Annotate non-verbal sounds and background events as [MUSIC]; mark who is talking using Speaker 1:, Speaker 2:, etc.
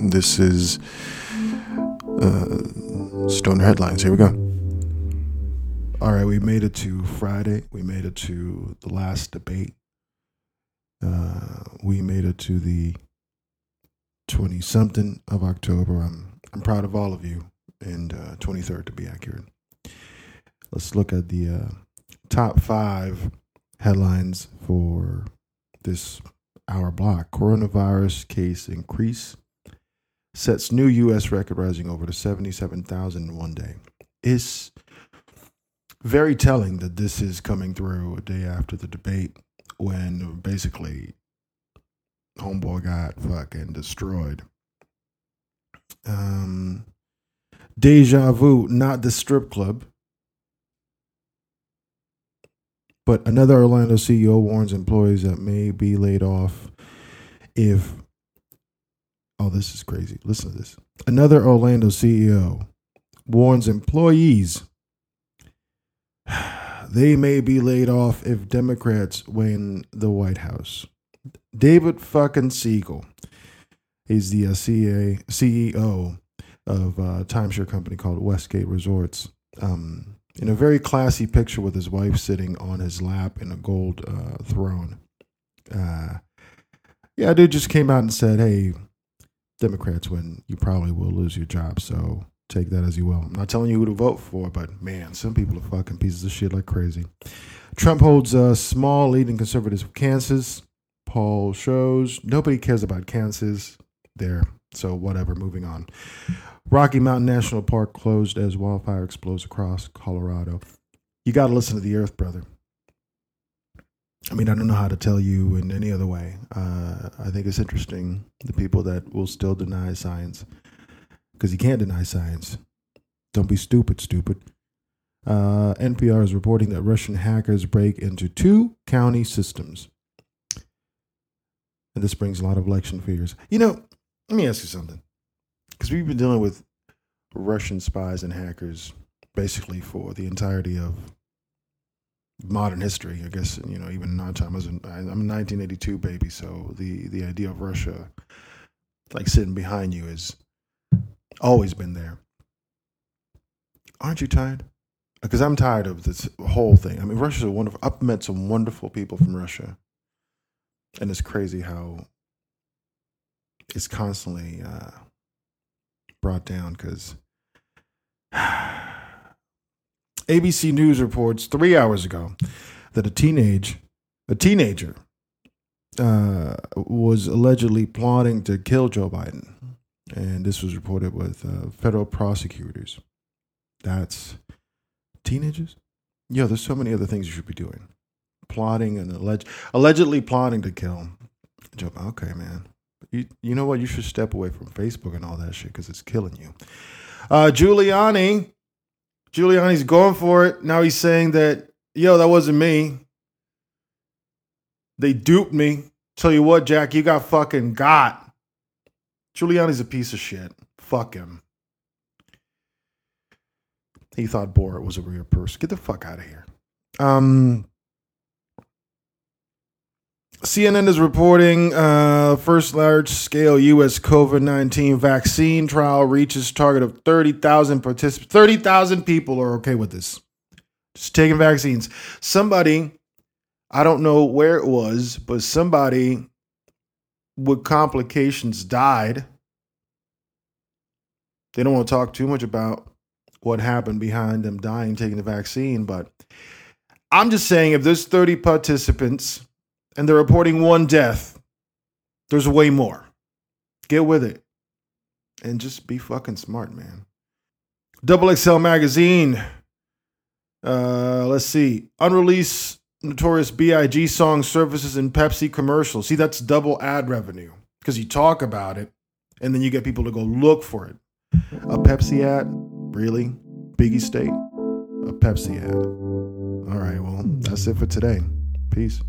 Speaker 1: This is uh, Stoner Headlines. Here we go. All right, we made it to Friday. We made it to the last debate. Uh, we made it to the 20 something of October. I'm, I'm proud of all of you, and uh, 23rd to be accurate. Let's look at the uh, top five headlines for this hour block. Coronavirus case increase sets new U.S. record, rising over to 77,000 in one day. It's very telling that this is coming through a day after the debate when basically Homeboy got fucking destroyed. Um, deja vu, not the strip club. But another Orlando CEO warns employees that may be laid off if. Oh, this is crazy. Listen to this. Another Orlando CEO warns employees [SIGHS] they may be laid off if Democrats win the White House. David fucking Siegel is the uh, CA, CEO of a timeshare company called Westgate Resorts. Um, in a very classy picture with his wife sitting on his lap in a gold uh, throne. Uh, yeah, dude just came out and said, "Hey, Democrats win, you probably will lose your job." So take that as you will. I'm not telling you who to vote for, but man, some people are fucking pieces of shit like crazy. Trump holds a small lead in conservatives Kansas. Poll shows nobody cares about Kansas there. So whatever, moving on. Rocky Mountain National Park closed as wildfire explodes across Colorado. You got to listen to the earth, brother. I mean, I don't know how to tell you in any other way. Uh, I think it's interesting the people that will still deny science because you can't deny science. Don't be stupid, stupid. Uh, NPR is reporting that Russian hackers break into two county systems. And this brings a lot of election fears. You know, let me ask you something because we've been dealing with Russian spies and hackers basically for the entirety of modern history. I guess you know even non time. I was in, I'm a 1982 baby, so the the idea of Russia like sitting behind you has always been there. Aren't you tired? Because I'm tired of this whole thing. I mean, Russia's a wonderful. I've met some wonderful people from Russia, and it's crazy how it's constantly uh, brought down because ABC News reports three hours ago that a teenage a teenager uh, was allegedly plotting to kill Joe Biden, and this was reported with uh, federal prosecutors. That's teenagers. Yo, there's so many other things you should be doing. Plotting and alleged, allegedly plotting to kill Joe. Okay, man. You, you know what? You should step away from Facebook and all that shit because it's killing you. Uh, Giuliani, Giuliani's going for it. Now he's saying that, yo, that wasn't me. They duped me. Tell you what, Jack, you got fucking got. Giuliani's a piece of shit. Fuck him. He thought Borat was a real person. Get the fuck out of here. Um, CNN is reporting uh, first large scale U.S. COVID 19 vaccine trial reaches target of 30,000 participants. 30,000 people are okay with this. Just taking vaccines. Somebody, I don't know where it was, but somebody with complications died. They don't want to talk too much about what happened behind them dying taking the vaccine, but I'm just saying if there's 30 participants, and they're reporting one death. There's way more. Get with it. And just be fucking smart, man. Double XL magazine. Uh, let's see. Unreleased Notorious B.I.G. song surfaces in Pepsi commercials. See, that's double ad revenue because you talk about it and then you get people to go look for it. A Pepsi ad? Really? Biggie State? A Pepsi ad. All right, well, that's it for today. Peace.